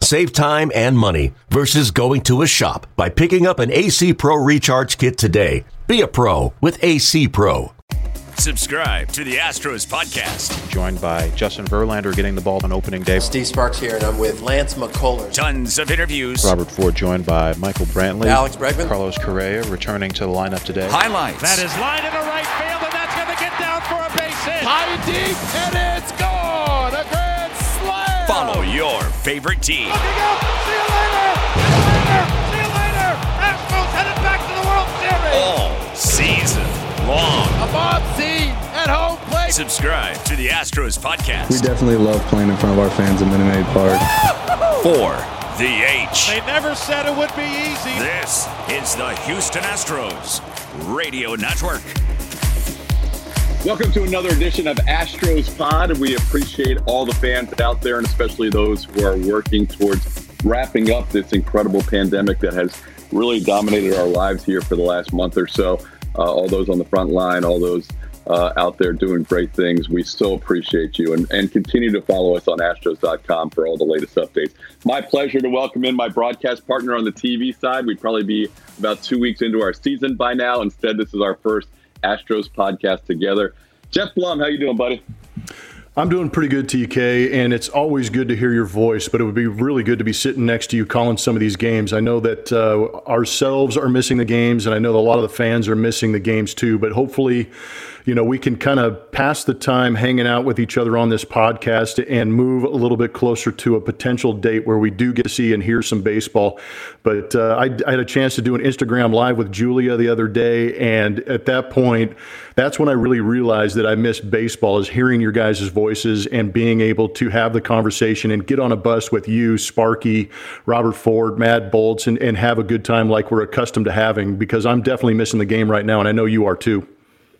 Save time and money versus going to a shop by picking up an AC Pro Recharge Kit today. Be a pro with AC Pro. Subscribe to the Astros podcast. Joined by Justin Verlander getting the ball on opening day. Steve Sparks here, and I'm with Lance McCullers. Tons of interviews. Robert Ford joined by Michael Brantley. Alex Bregman. Carlos Correa returning to the lineup today. Highlights. That is line into right field, and that's going to get down for a base hit. High deep, and it's gone. A grand slam. Follow your favorite team. Looking up. See you later. See you later. See you later. Astros headed back to the World Series. All season long. A Bob Seed at home plate. Subscribe to the Astros podcast. We definitely love playing in front of our fans at Minute Maid Park. For the H. They never said it would be easy. This is the Houston Astros Radio Network. Welcome to another edition of Astros Pod. We appreciate all the fans out there and especially those who are working towards wrapping up this incredible pandemic that has really dominated our lives here for the last month or so. Uh, all those on the front line, all those uh, out there doing great things. We still appreciate you and, and continue to follow us on Astros.com for all the latest updates. My pleasure to welcome in my broadcast partner on the TV side. We'd probably be about two weeks into our season by now. Instead, this is our first Astros podcast together. Geoff Blum, how you doing, buddy? I'm doing pretty good, TK, and it's always good to hear your voice, but it would be really good to be sitting next to you calling some of these games. I know that uh, ourselves are missing the games, and I know that a lot of the fans are missing the games too, but hopefully, you know, we can kind of pass the time hanging out with each other on this podcast and move a little bit closer to a potential date where we do get to see and hear some baseball. But uh, I, I had a chance to do an Instagram live with Julia the other day, and at that point, that's when I really realized that I missed baseball is hearing your guys' voices and being able to have the conversation and get on a bus with you, Sparky, Robert Ford, Matt Bolts, and, and have a good time like we're accustomed to having because I'm definitely missing the game right now, and I know you are too.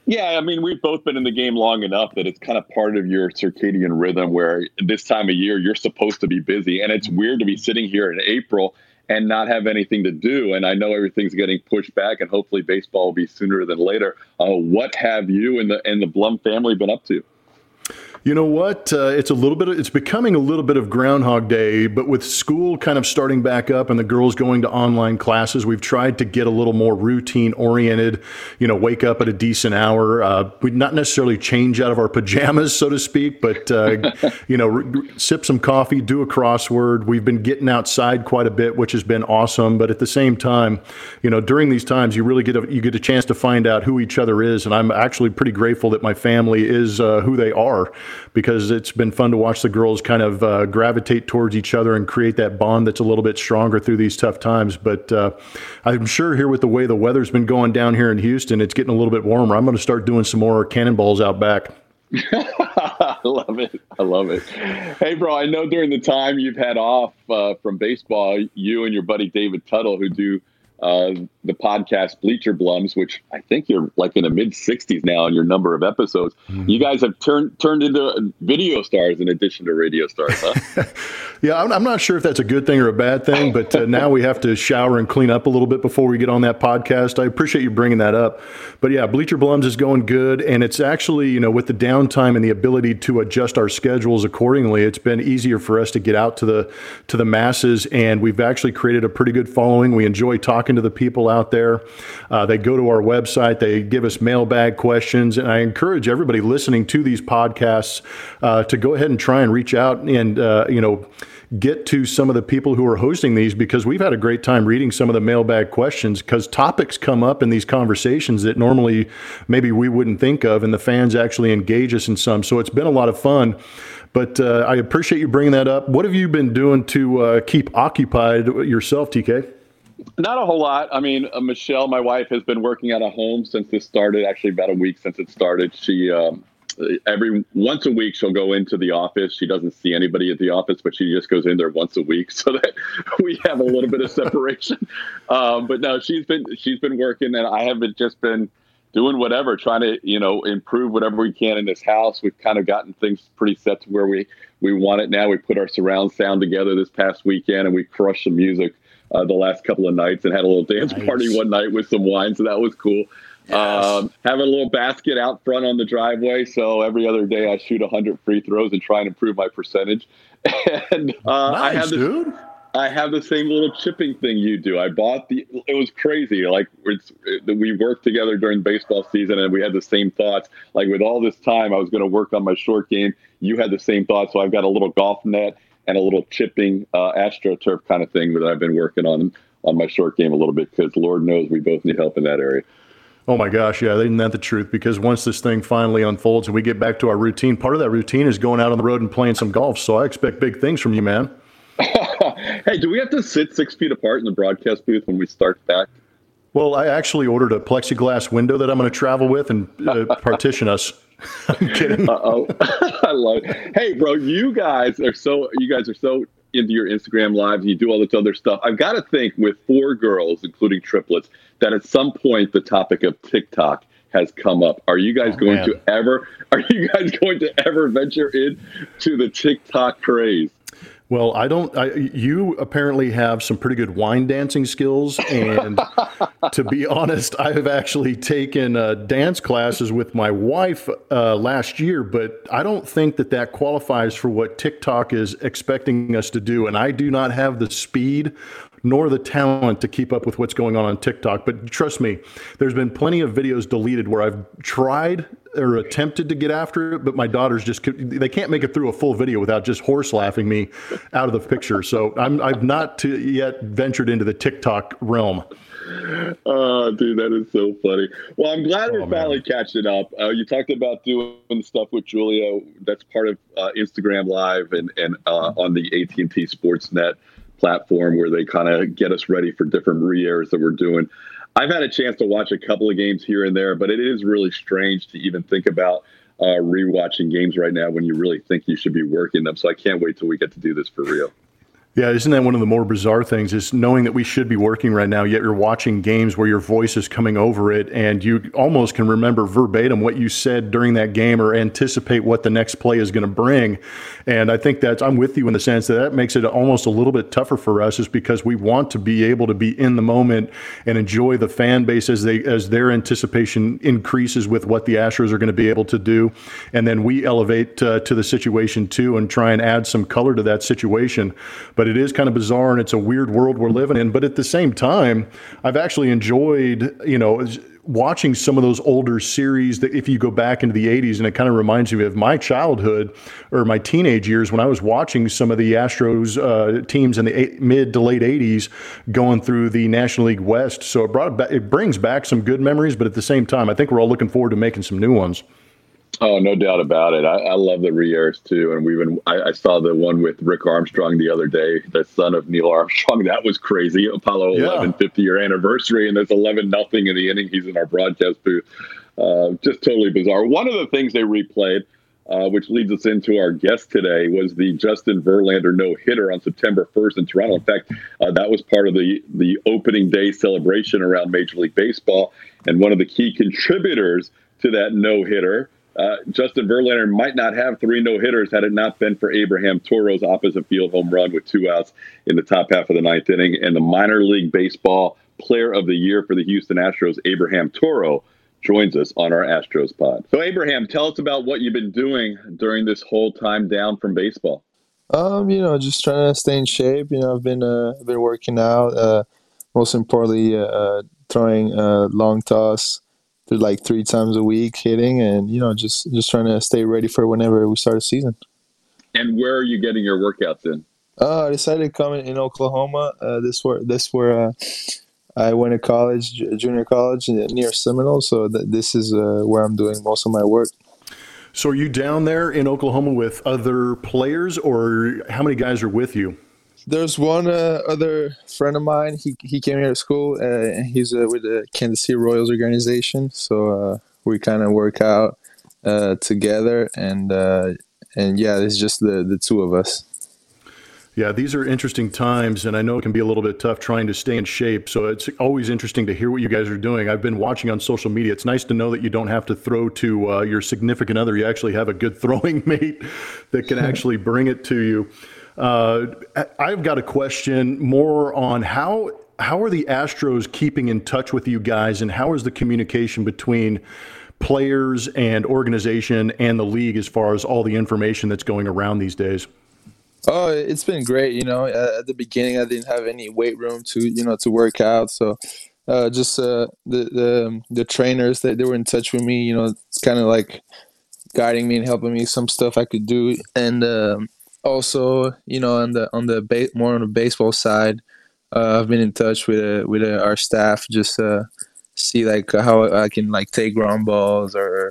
Yeah, I mean, we've both been in the game long enough that it's kind of part of your circadian rhythm where this time of year you're supposed to be busy. And it's weird to be sitting here in April and not have anything to do. And I know everything's getting pushed back, and hopefully baseball will be sooner than later. Uh, what have you and the and the Blum family been up to? You know what? Uh, it's a little bit. Of, it's becoming a little bit of Groundhog Day, but with school kind of starting back up and the girls going to online classes, we've tried to get a little more routine oriented. You know, wake up at a decent hour. Uh, we not necessarily change out of our pajamas, so to speak, but uh, you know, sip some coffee, do a crossword. We've been getting outside quite a bit, which has been awesome. But at the same time, you know, during these times, you really get a you get a chance to find out who each other is, and I'm actually pretty grateful that my family is uh, who they are because it's been fun to watch the girls kind of uh, gravitate towards each other and create that bond that's a little bit stronger through these tough times. But uh, I'm sure here with the way the weather's been going down here in Houston, it's getting a little bit warmer. I'm going to start doing some more cannonballs out back. I love it. I love it. Hey, bro, I know during the time you've had off uh, from baseball, you and your buddy David Tuttle, who do uh, the podcast Bleacher Blums, which I think you're like in the mid 60s now in your number of episodes. Mm-hmm. You guys have turned turned into video stars in addition to radio stars, huh? yeah, I'm, I'm, not sure if that's a good thing or a bad thing, but uh, now we have to shower and clean up a little bit before we get on that podcast. I appreciate you bringing that up. But yeah, Bleacher Blums is going good, and it's actually you know with the downtime and the ability to adjust our schedules accordingly, it's been easier for us to get out to the to the masses, and we've actually created a pretty good following. We enjoy talking to the people out there. Uh, they go to our website, they give us mailbag questions, and I encourage everybody listening to these podcasts uh, to go ahead and try and reach out and uh, you know get to some of the people who are hosting these because we've had a great time reading some of the mailbag questions because topics come up in these conversations that normally maybe we wouldn't think of, and the fans actually engage us in some. So it's been a lot of fun. But uh, I appreciate you bringing that up. What have you been doing to uh, keep occupied yourself, TK? Not a whole lot. I mean, uh, Michelle, my wife, has been working out of home since this started. Actually, about a week since it started. She um, every once a week she'll go into the office. She doesn't see anybody at the office, but she just goes in there once a week so that we have a little bit of separation. Um, but no, she's been she's been working, and I haven't just been doing whatever, trying to you know improve whatever we can in this house. We've kind of gotten things pretty set to where we we want it now. We put our surround sound together this past weekend, and we crushed the music uh, the last couple of nights, and had a little dance nice. party one night with some wine, so that was cool. Yes. Um, having a little basket out front on the driveway, so every other day I shoot hundred free throws and try and improve my percentage. and uh, nice, I have this, dude. I have the same little chipping thing you do. I bought the. It was crazy. Like it's we worked together during baseball season, and we had the same thoughts. Like with all this time, I was going to work on my short game. You had the same thoughts, so I've got a little golf net and a little chipping uh, astroturf kind of thing that I've been working on on my short game a little bit because Lord knows we both need help in that area. Oh my gosh, yeah, isn't that the truth? Because once this thing finally unfolds and we get back to our routine, part of that routine is going out on the road and playing some golf. So I expect big things from you, man. hey, do we have to sit six feet apart in the broadcast booth when we start back? Well, I actually ordered a plexiglass window that I'm going to travel with and uh, partition us. I'm kidding. oh, I love it. Hey, bro, you guys are so you guys are so into your Instagram lives. You do all this other stuff. I've got to think with four girls, including triplets, that at some point the topic of TikTok has come up. Are you guys oh, going man. to ever? Are you guys going to ever venture in to the TikTok craze? Well, I don't. I, you apparently have some pretty good wine dancing skills, and to be honest, I have actually taken uh, dance classes with my wife uh, last year, but I don't think that that qualifies for what TikTok is expecting us to do, and I do not have the speed nor the talent to keep up with what's going on on TikTok. But trust me, there's been plenty of videos deleted where I've tried or attempted to get after it, but my daughters just they can't make it through a full video without just horse laughing me out of the picture. So I'm I've not yet ventured into the TikTok realm. Oh, dude, that is so funny. Well, I'm glad we're oh, finally catching up. Uh, you talked about doing stuff with Julia. That's part of uh, Instagram Live and and uh, on the AT&T Sportsnet platform where they kind of get us ready for different re-airs that we're doing. I've had a chance to watch a couple of games here and there, but it is really strange to even think about uh, rewatching games right now when you really think you should be working them. So I can't wait till we get to do this for real. Yeah, isn't that one of the more bizarre things? Is knowing that we should be working right now, yet you're watching games where your voice is coming over it, and you almost can remember verbatim what you said during that game or anticipate what the next play is going to bring. And I think that's I'm with you in the sense that that makes it almost a little bit tougher for us, is because we want to be able to be in the moment and enjoy the fan base as they as their anticipation increases with what the Astros are going to be able to do, and then we elevate uh, to the situation too and try and add some color to that situation. But but it is kind of bizarre and it's a weird world we're living in. But at the same time, I've actually enjoyed, you know, watching some of those older series that if you go back into the 80s and it kind of reminds me of my childhood or my teenage years when I was watching some of the Astros uh, teams in the eight, mid to late 80s going through the National League West. So it brought back, it brings back some good memories, but at the same time, I think we're all looking forward to making some new ones. Oh, no doubt about it. I, I love the re-airs too, and we've been. I, I, saw the one with Rick Armstrong the other day, the son of Neil Armstrong. That was crazy. Apollo yeah. 11 50 year anniversary, and there's 11 nothing in the inning. He's in our broadcast booth. Uh, just totally bizarre. One of the things they replayed, uh, which leads us into our guest today, was the Justin Verlander no hitter on September 1st in Toronto. In fact, uh, that was part of the the opening day celebration around Major League Baseball, and one of the key contributors to that no hitter uh, Justin Verlander might not have three no hitters had it not been for Abraham Toro's opposite field home run with two outs in the top half of the ninth inning. And the minor league baseball player of the year for the Houston Astros, Abraham Toro, joins us on our Astros pod. So, Abraham, tell us about what you've been doing during this whole time down from baseball. Um, you know, just trying to stay in shape. You know, I've been uh, been working out. Uh, most importantly, uh, uh throwing uh, long toss like three times a week hitting and you know just just trying to stay ready for whenever we start a season. And where are you getting your workouts in? Uh, i decided to come in, in oklahoma. Uh, this where this where uh, i went to college junior college near seminole. So th- this is uh, where i'm doing most of my work. So are you down there in oklahoma with other players or how many guys are with you there's one uh, other friend of mine. He he came here to school. Uh, he's uh, with the Kansas City Royals organization. So uh, we kind of work out uh, together, and uh, and yeah, it's just the the two of us. Yeah, these are interesting times, and I know it can be a little bit tough trying to stay in shape. So it's always interesting to hear what you guys are doing. I've been watching on social media. It's nice to know that you don't have to throw to uh, your significant other. You actually have a good throwing mate that can actually bring it to you. Uh, I've got a question more on how how are the Astros keeping in touch with you guys, and how is the communication between players and organization and the league as far as all the information that's going around these days? Oh, it's been great. You know, at the beginning, I didn't have any weight room to you know to work out, so uh, just uh, the the the trainers that they were in touch with me. You know, it's kind of like guiding me and helping me some stuff I could do, and um, also you know on the on the ba- more on the baseball side, uh, I've been in touch with uh, with uh, our staff just uh, see like how I can like take ground balls or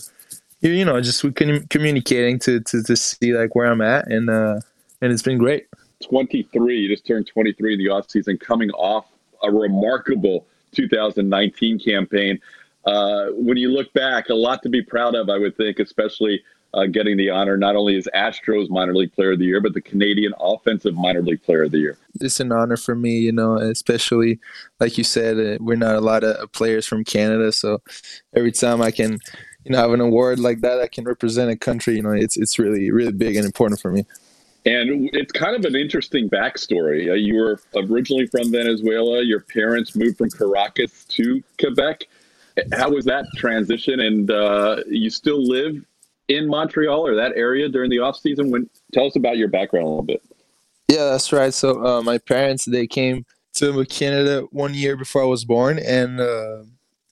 you know just we communicating to, to to see like where I'm at and uh and it's been great. 23, you just turned 23 in the offseason, coming off a remarkable 2019 campaign. Uh, when you look back, a lot to be proud of, I would think, especially uh, getting the honor not only as Astros minor league player of the year, but the Canadian offensive minor league player of the year. It's an honor for me, you know, especially like you said, uh, we're not a lot of players from Canada. So every time I can, you know, have an award like that, I can represent a country, you know, it's, it's really, really big and important for me. And it's kind of an interesting backstory. Uh, you were originally from Venezuela. Your parents moved from Caracas to Quebec. How was that transition? And uh, you still live in Montreal or that area during the off season? When tell us about your background a little bit. Yeah, that's right. So uh, my parents they came to Canada one year before I was born, and uh,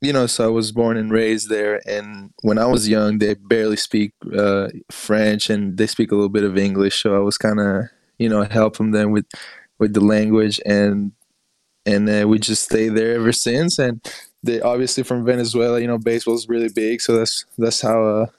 you know, so I was born and raised there. And when I was young, they barely speak uh, French, and they speak a little bit of English. So I was kind of, you know, helping them with with the language, and and uh, we just stayed there ever since. And they obviously from Venezuela, you know, baseball is really big, so that's that's how.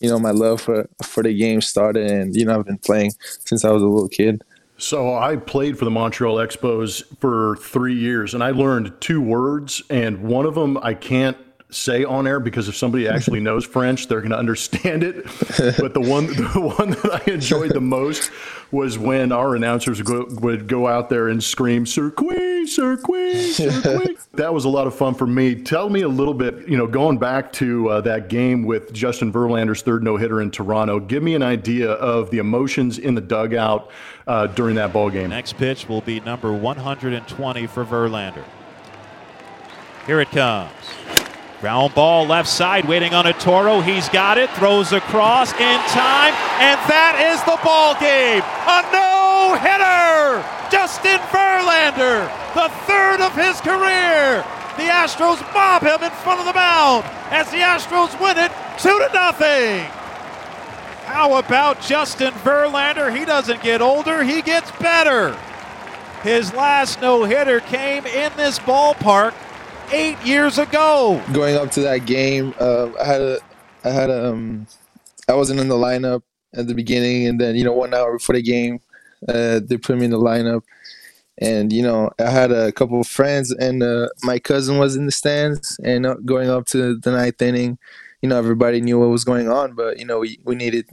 You know, my love for, for the game started, and you know, I've been playing since I was a little kid. So I played for the Montreal Expos for three years, and I learned two words, and one of them I can't say on air because if somebody actually knows French, they're going to understand it. But the one, the one that I enjoyed the most was when our announcers would go, would go out there and scream "Circuit, circuit, circuit." that was a lot of fun for me. Tell me a little bit, you know, going back to uh, that game with Justin Verlander's third no hitter in Toronto. Give me an idea of the emotions in the dugout uh, during that ball game. Next pitch will be number 120 for Verlander. Here it comes. Ground ball left side, waiting on a Toro. He's got it, throws across in time, and that is the ball game. A no hitter! Justin Verlander, the third of his career. The Astros mob him in front of the mound as the Astros win it two to nothing. How about Justin Verlander? He doesn't get older, he gets better. His last no hitter came in this ballpark eight years ago. Going up to that game, uh, I had a, I had a, um, I wasn't in the lineup at the beginning, and then you know one hour before the game, uh, they put me in the lineup, and you know I had a couple of friends, and uh, my cousin was in the stands, and uh, going up to the ninth inning, you know everybody knew what was going on, but you know we we needed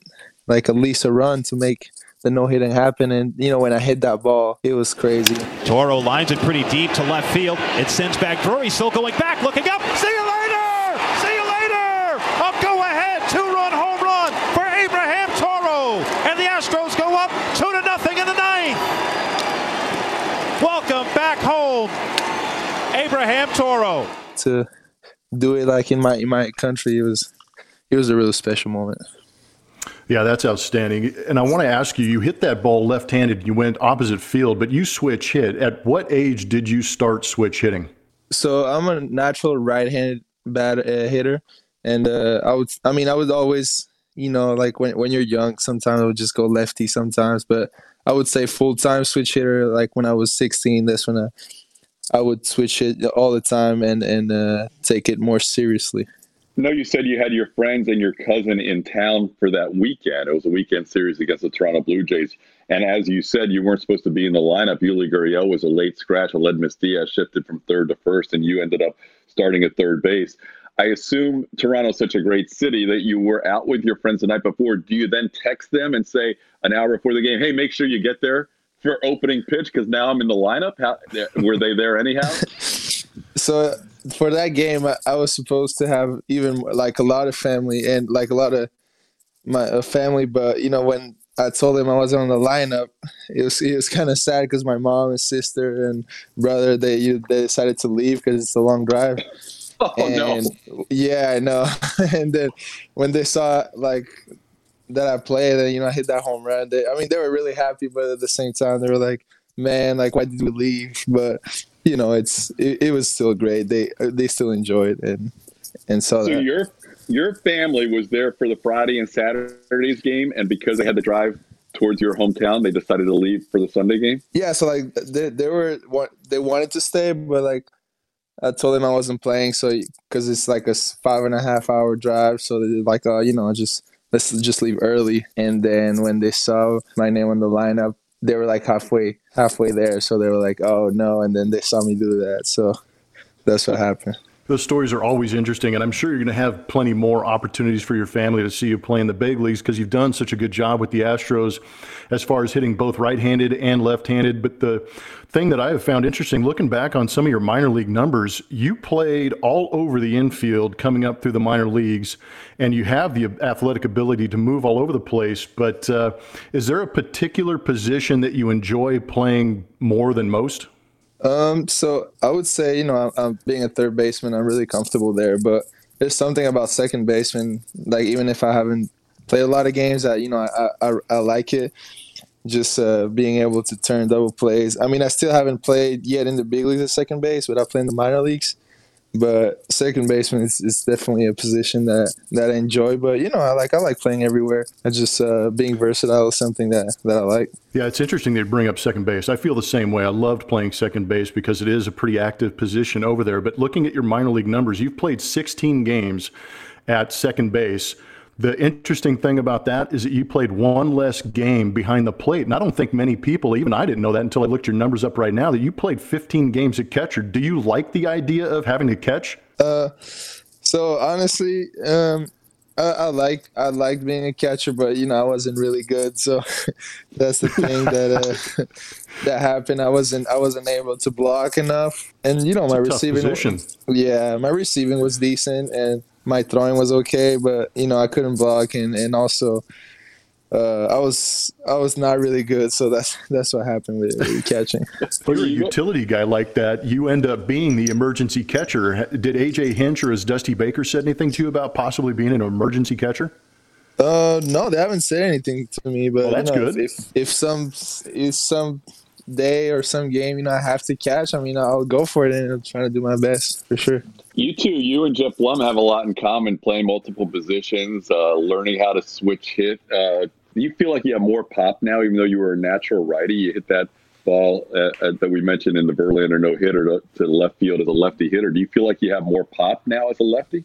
like at least a run to make the no hitting happen. And, you know, when I hit that ball, it was crazy. Toro lines it pretty deep to left field. It sends back Drury, still going back, looking up. See you later! See you later! A go ahead two run home run for Abraham Toro. And the Astros go up two to nothing in the ninth. Welcome back home, Abraham Toro. To do it like in my in my country, it was it was a really special moment. Yeah, that's outstanding. And I want to ask you, you hit that ball left-handed, you went opposite field, but you switch hit. At what age did you start switch hitting? So I'm a natural right-handed bat uh, hitter, and uh, I would, I mean, I was always, you know, like when when you're young, sometimes I would just go lefty sometimes, but I would say full-time switch hitter. Like when I was 16, that's when I, I would switch it all the time and and uh, take it more seriously. No, you said you had your friends and your cousin in town for that weekend. It was a weekend series against the Toronto Blue Jays. And as you said, you weren't supposed to be in the lineup. Yuli Gurriel was a late scratch. Aledmys Diaz shifted from third to first, and you ended up starting at third base. I assume Toronto's such a great city that you were out with your friends the night before. Do you then text them and say an hour before the game, hey, make sure you get there for opening pitch? Because now I'm in the lineup. How, were they there anyhow? so for that game, I, I, was supposed to have even like a lot of family and like a lot of my uh, family, but you know when I told him I wasn't on the lineup, it was it was kind of sad because my mom and sister and brother they you, they decided to leave because it's a long drive. Oh and, no! Yeah, I know. and then when they saw like that I played and you know I hit that home run, they I mean they were really happy, but at the same time they were like, "Man, like why did we leave?" But you know, it's it, it was still great. They uh, they still enjoyed and and saw so that. your your family was there for the Friday and Saturday's game, and because they had to drive towards your hometown, they decided to leave for the Sunday game. Yeah, so like they they were they wanted to stay, but like I told them I wasn't playing, so because it's like a five and a half hour drive, so they're like, oh, you know, just let's just leave early. And then when they saw my name on the lineup, they were like halfway halfway there, so they were like, "Oh no!" And then they saw me do that, so that's what happened. Those stories are always interesting, and I'm sure you're going to have plenty more opportunities for your family to see you play in the big leagues because you've done such a good job with the Astros as far as hitting both right-handed and left-handed. But the thing that I have found interesting, looking back on some of your minor league numbers, you played all over the infield coming up through the minor leagues, and you have the athletic ability to move all over the place. But uh, is there a particular position that you enjoy playing more than most? Um, so I would say, you know, I'm, I'm, being a third baseman, I'm really comfortable there. But there's something about second baseman, like even if I haven't played a lot of games, that you know, I I, I like it. Just uh, being able to turn double plays. I mean, I still haven't played yet in the big leagues at second base, but I play in the minor leagues. But second baseman is, is definitely a position that, that I enjoy. But you know, I like I like playing everywhere. I just uh, being versatile is something that, that I like. Yeah, it's interesting they bring up second base. I feel the same way. I loved playing second base because it is a pretty active position over there. But looking at your minor league numbers, you've played 16 games at second base. The interesting thing about that is that you played one less game behind the plate. And I don't think many people, even I didn't know that until I looked your numbers up right now, that you played 15 games at catcher. Do you like the idea of having to catch? Uh, so honestly, um, I, I like I liked being a catcher, but you know I wasn't really good. So that's the thing that uh, that happened. I wasn't I wasn't able to block enough, and you know my receiving. Was, yeah, my receiving was decent, and my throwing was okay, but you know I couldn't block, and and also uh, I was I was not really good, so that's that's what happened with, with catching. but you're a utility guy like that. You end up being the emergency catcher. Did AJ Hinch or has Dusty Baker said anything to you about possibly being an emergency catcher? Uh, no, they haven't said anything to me. But well, that's you know, good. If if some if some day or some game, you know, I have to catch. I mean, I'll go for it and I'm trying to do my best for sure. You too, you and Geoff Blum have a lot in common, playing multiple positions, uh, learning how to switch hit. Uh, you feel like you have more pop now, even though you were a natural righty. You hit that ball uh, uh that we mentioned in the Verlander no hitter to, to left field as a lefty hitter. Do you feel like you have more pop now as a lefty?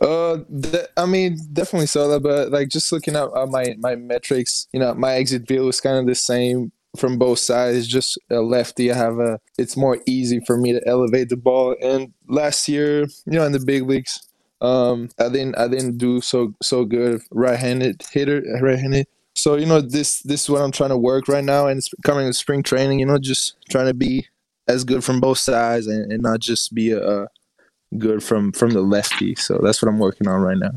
Uh, de- I mean, definitely so. That, but like just looking at uh, my my metrics, you know, my exit velo was kind of the same from both sides. Just a lefty, I have a. It's more easy for me to elevate the ball. And last year, you know, in the big leagues, um, I didn't I didn't do so so good right-handed hitter, right-handed. So you know, this this is what I'm trying to work right now, and it's coming to spring training. You know, just trying to be as good from both sides and, and not just be a, a good from from the lefty. So that's what I'm working on right now.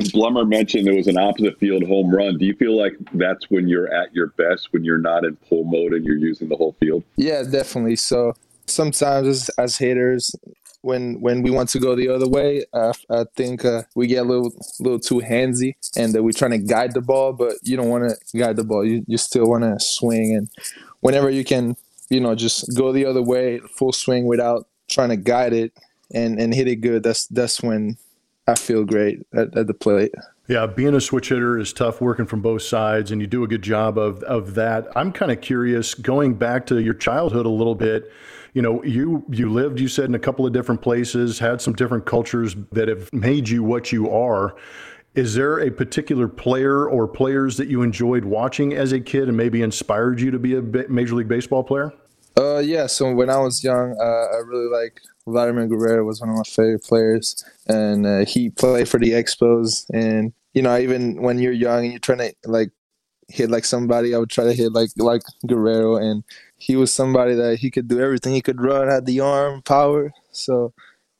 Blummer mentioned there was an opposite field home run. Do you feel like that's when you're at your best, when you're not in pull mode and you're using the whole field? Yeah, definitely. So sometimes as, as hitters, when when we want to go the other way, uh, I think uh, we get a little little too handsy, and uh, we're trying to guide the ball, but you don't want to guide the ball. You you still want to swing, and whenever you can, you know, just go the other way, full swing without trying to guide it and and hit it good. That's that's when I feel great at, at the plate. Yeah, being a switch hitter is tough working from both sides, and you do a good job of, of that. I'm kind of curious, going back to your childhood a little bit, you know, you you lived, you said, in a couple of different places, had some different cultures that have made you what you are. Is there a particular player or players that you enjoyed watching as a kid and maybe inspired you to be a Major League Baseball player? Uh, yeah. So when I was young, uh, I really like Vladimir Guerrero was one of my favorite players, and uh, he played for the Expos. And you know, even when you're young and you're trying to like hit like somebody, I would try to hit like like Guerrero, and he was somebody that he could do everything. He could run, had the arm, power. So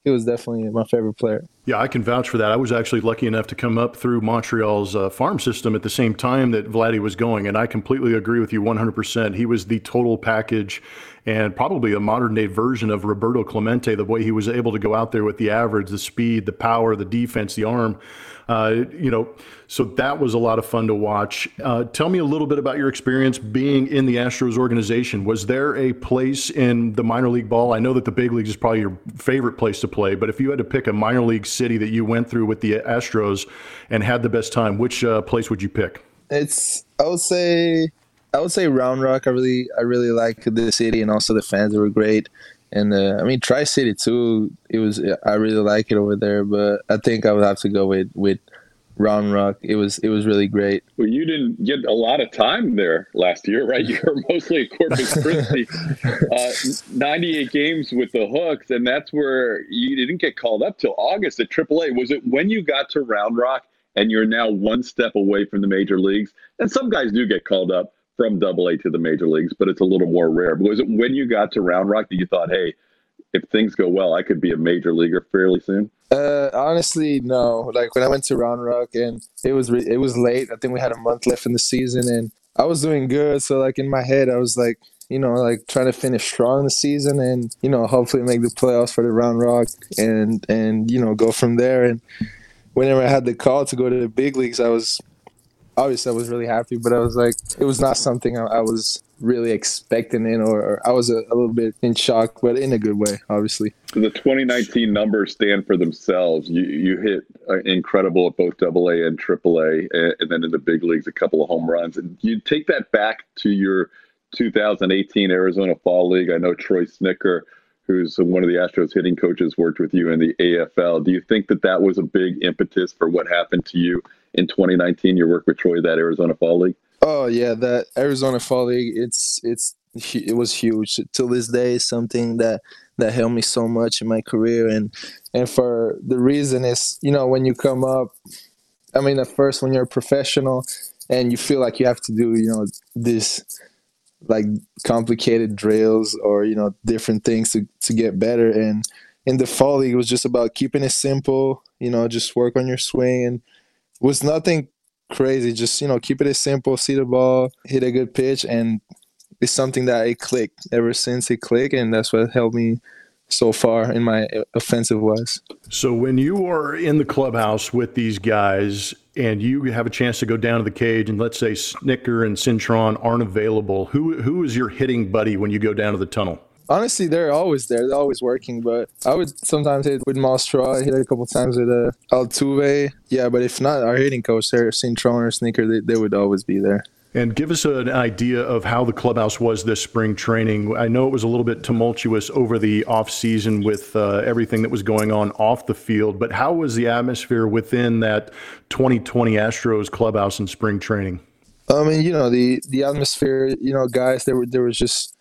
he was definitely my favorite player. Yeah, I can vouch for that. I was actually lucky enough to come up through Montreal's uh, farm system at the same time that Vladdy was going, and I completely agree with you 100%. He was the total package and probably a modern day version of Roberto Clemente, the way he was able to go out there with the average, the speed, the power, the defense, the arm. Uh, you know, so that was a lot of fun to watch. Uh, tell me a little bit about your experience being in the Astros organization. Was there a place in the minor league ball? I know that the big leagues is probably your favorite place to play, but if you had to pick a minor league city that you went through with the Astros and had the best time, which uh, place would you pick? It's I would say I would say Round Rock. I really I really like the city and also the fans were great. And uh, I mean Tri City too. It was I really like it over there, but I think I would have to go with with Round Rock. It was it was really great. Well, you didn't get a lot of time there last year, right? You were mostly at Corpus Christi, uh, 98 games with the Hooks, and that's where you didn't get called up till August at AAA. Was it when you got to Round Rock and you're now one step away from the major leagues? And some guys do get called up from Double A to the major leagues, but it's a little more rare. But was it when you got to Round Rock that you thought, hey, if things go well, I could be a major leaguer fairly soon? Uh, honestly, no. Like when I went to Round Rock and it was re- it was late. I think we had a month left in the season, and I was doing good. So like in my head, I was like, you know, like trying to finish strong the season, and you know, hopefully make the playoffs for the Round Rock, and and you know, go from there. And whenever I had the call to go to the big leagues, I was obviously I was really happy, but I was like, it was not something I, I was really expecting in, or, or I was a, a, little bit in shock, but in a good way, obviously. The 2019 numbers stand for themselves. You you hit uh, incredible at both Double A and Triple A, and, and then in the big leagues, a couple of home runs. And you take that back to your 2018 Arizona Fall League. I know Troy Snitker who's one of the Astros hitting coaches, worked with you in the AFL. Do you think that that was a big impetus for what happened to you in 2019? Your work with Troy, that Arizona Fall League. Oh yeah, that Arizona Fall League. It's it's it was huge. Till this day, something that that helped me so much in my career, and and for the reason is you know when you come up, I mean at first when you're a professional and you feel like you have to do you know this like complicated drills or you know different things to to get better and in the fall league it was just about keeping it simple you know just work on your swing and was nothing crazy. Just you know, keep it as simple. See the ball, hit a good pitch, and it's something that it clicked ever since it clicked, and that's what helped me so far in my offensive wise. So when you are in the clubhouse with these guys and you have a chance to go down to the cage and let's say Snitker and Cintron aren't available, who who is your hitting buddy when you go down to the tunnel? Honestly, they're always there. They're always working. But I would sometimes hit with Mostro. I hit a couple times with uh, Altuve. Yeah, but if not, our hitting coach there, Cintron or Snitker, they, they would always be there. And give us an idea of how the clubhouse was this spring training. I know it was a little bit tumultuous over the off season with uh, everything that was going on off the field, but how was the atmosphere within that 2020 Astros clubhouse in spring training? I mean, you know, the the atmosphere. You know, guys, there were there was just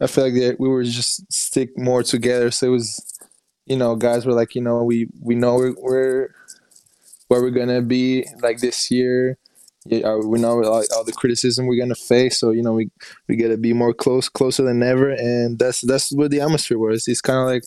I feel like that we were just stick more together. So it was, you know, guys were like, you know, we we know we're where we're gonna be like this year. Yeah, uh, we know all, all the criticism we're gonna face. So you know, we we gotta be more close, closer than ever, and that's that's what the atmosphere was. It's kind of like,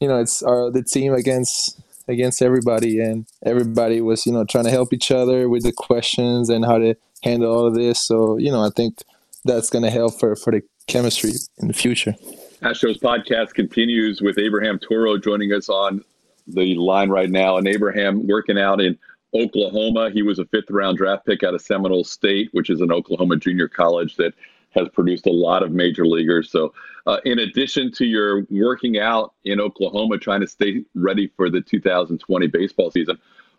you know, it's our the team against against everybody, and everybody was you know trying to help each other with the questions and how to handle all of this. So you know, I think that's gonna help for for the chemistry in the future. Astros podcast continues with Abraham Toro joining us on the line right now. And Abraham working out in Oklahoma. He was a fifth round draft pick out of Seminole State, which is an Oklahoma junior college that has produced a lot of major leaguers. So, uh, in addition to your working out in Oklahoma, trying to stay ready for the 2020 baseball season,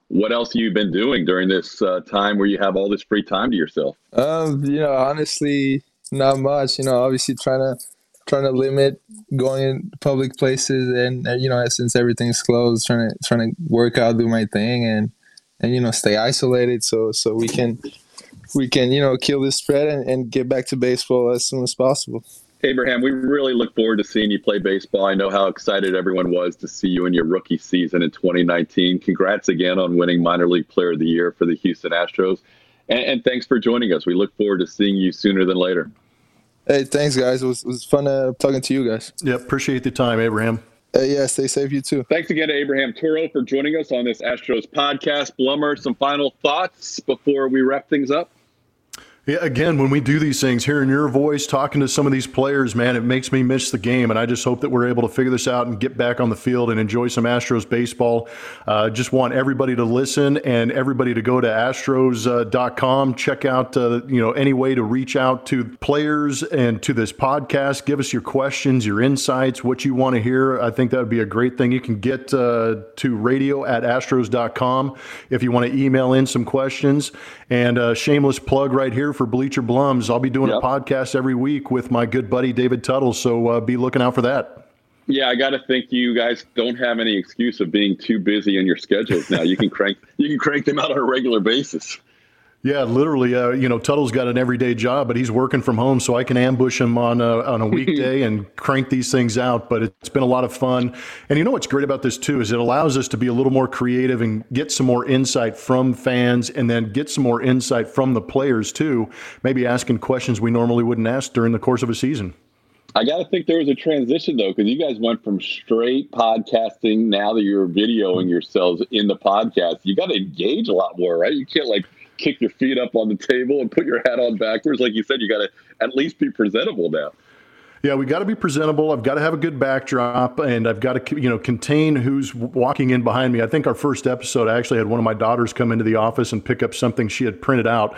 what else have you been doing during this uh, time where you have all this free time to yourself? Um, you know, honestly, not much. You know, obviously trying to trying to limit going in public places, and uh, you know, since everything's closed, trying to trying to work out, do my thing, and and you know, stay isolated so so we can we can you know kill this spread and, and get back to baseball as soon as possible. Abraham, we really look forward to seeing you play baseball. I know how excited everyone was to see you in your rookie season in 2019. Congrats again on winning minor league player of the year for the Houston Astros. And, and, thanks for joining us. We look forward to seeing you sooner than later. Hey, thanks, guys. It was, it was fun uh, talking to you guys. Yeah, appreciate the time, Abraham. Uh, yeah, stay safe, you too. Thanks again to Abraham Toro for joining us on this Astros podcast. Blummer, some final thoughts before we wrap things up? Yeah, again, when we do these things, hearing your voice, talking to some of these players, man, it makes me miss the game. And I just hope that we're able to figure this out and get back on the field and enjoy some Astros baseball. Uh, just want everybody to listen and everybody to go to astros.com, check out, uh, you know, any way to reach out to players and to this podcast. Give us your questions, your insights, what you want to hear. I think that would be a great thing. You can get uh, to radio at astros.com if you want to email in some questions. And a shameless plug right here for Bleacher Blums. I'll be doing yep. a podcast every week with my good buddy David Tuttle, so uh, be looking out for that. Yeah, I got to think you guys don't have any excuse of being too busy in your schedules now. You can crank you can crank them out on a regular basis. Yeah, literally. Uh, you know, Tuttle's got an everyday job, but he's working from home, so I can ambush him on a, on a weekday and crank these things out. But it's been a lot of fun. And you know what's great about this too is it allows us to be a little more creative and get some more insight from fans, and then get some more insight from the players too. Maybe asking questions we normally wouldn't ask during the course of a season. I got to think there was a transition though, because you guys went from straight podcasting. Now that you're videoing yourselves in the podcast, you got to engage a lot more, right? You can't like kick your feet up on the table and put your hat on backwards. Like you said, you got to at least be presentable now. Yeah, we got to be presentable. I've got to have a good backdrop, and I've got to you know contain who's walking in behind me. I think our first episode, I actually had one of my daughters come into the office and pick up something she had printed out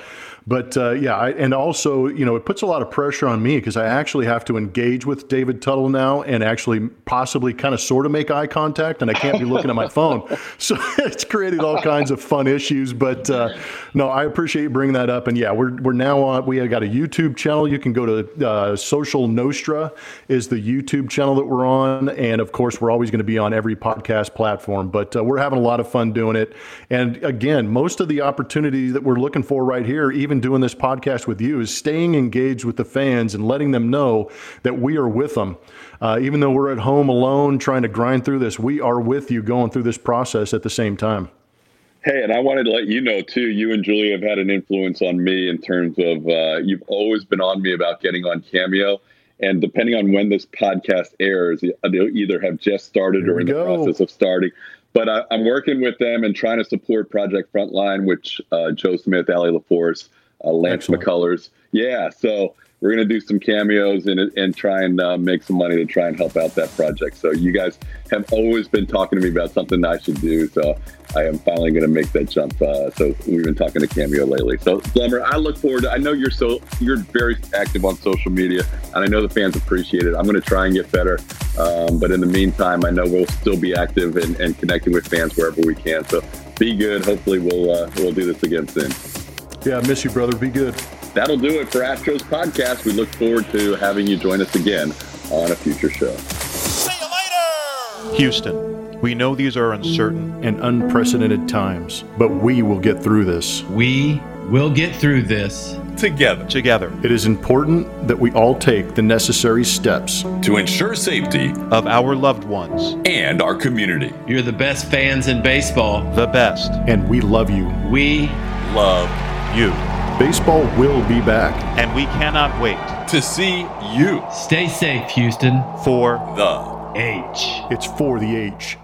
but uh, yeah, I, and also, you know, it puts a lot of pressure on me because I actually have to engage with David Tuttle now and actually possibly kind of sort of make eye contact, and I can't be looking at my phone. So it's created all kinds of fun issues. But uh, no, I appreciate you bringing that up. And yeah, we're, we're now on, we have got a YouTube channel. You can go to uh, Social Nostra, is the YouTube channel that we're on. And of course, we're always going to be on every podcast platform. But uh, we're having a lot of fun doing it. And again, most of the opportunities that we're looking for right here, even even doing this podcast with you is staying engaged with the fans and letting them know that we are with them. Uh, even though we're at home alone trying to grind through this, we are with you going through this process at the same time. Hey, and I wanted to let you know too. You and Julie have had an influence on me in terms of uh, you've always been on me about getting on Cameo, and depending on when this podcast airs, they'll either have just started or in the process of starting but I, am working with them and trying to support Project Frontline, which uh, Joe Smith, Allie LaForce, uh, Lance Excellent. McCullers. Yeah, so we're going to do some cameos and and try and uh, make some money to try and help out that project. So you guys have always been talking to me about something I should do. So I am finally going to make that jump. Uh, so we've been talking to Cameo lately. So Blummer, I look forward. to I know you're so you're very active on social media, and I know the fans appreciate it. I'm going to try and get better. Um, but in the meantime, I know we'll still be active and, and connecting with fans wherever we can. So be good. Hopefully, we'll uh, we'll do this again soon. Yeah, I miss you, brother. Be good. That'll do it for Astros Podcast. We look forward to having you join us again on a future show. See you later! Houston, we know these are uncertain and unprecedented times, but we will get through this. We will get through this together. Together. It is important that we all take the necessary steps to ensure safety of our loved ones and our community. You're the best fans in baseball. The best. And we love you. We love you. Baseball will be back. And we cannot wait to see you. Stay safe, Houston. For the H. It's for the H.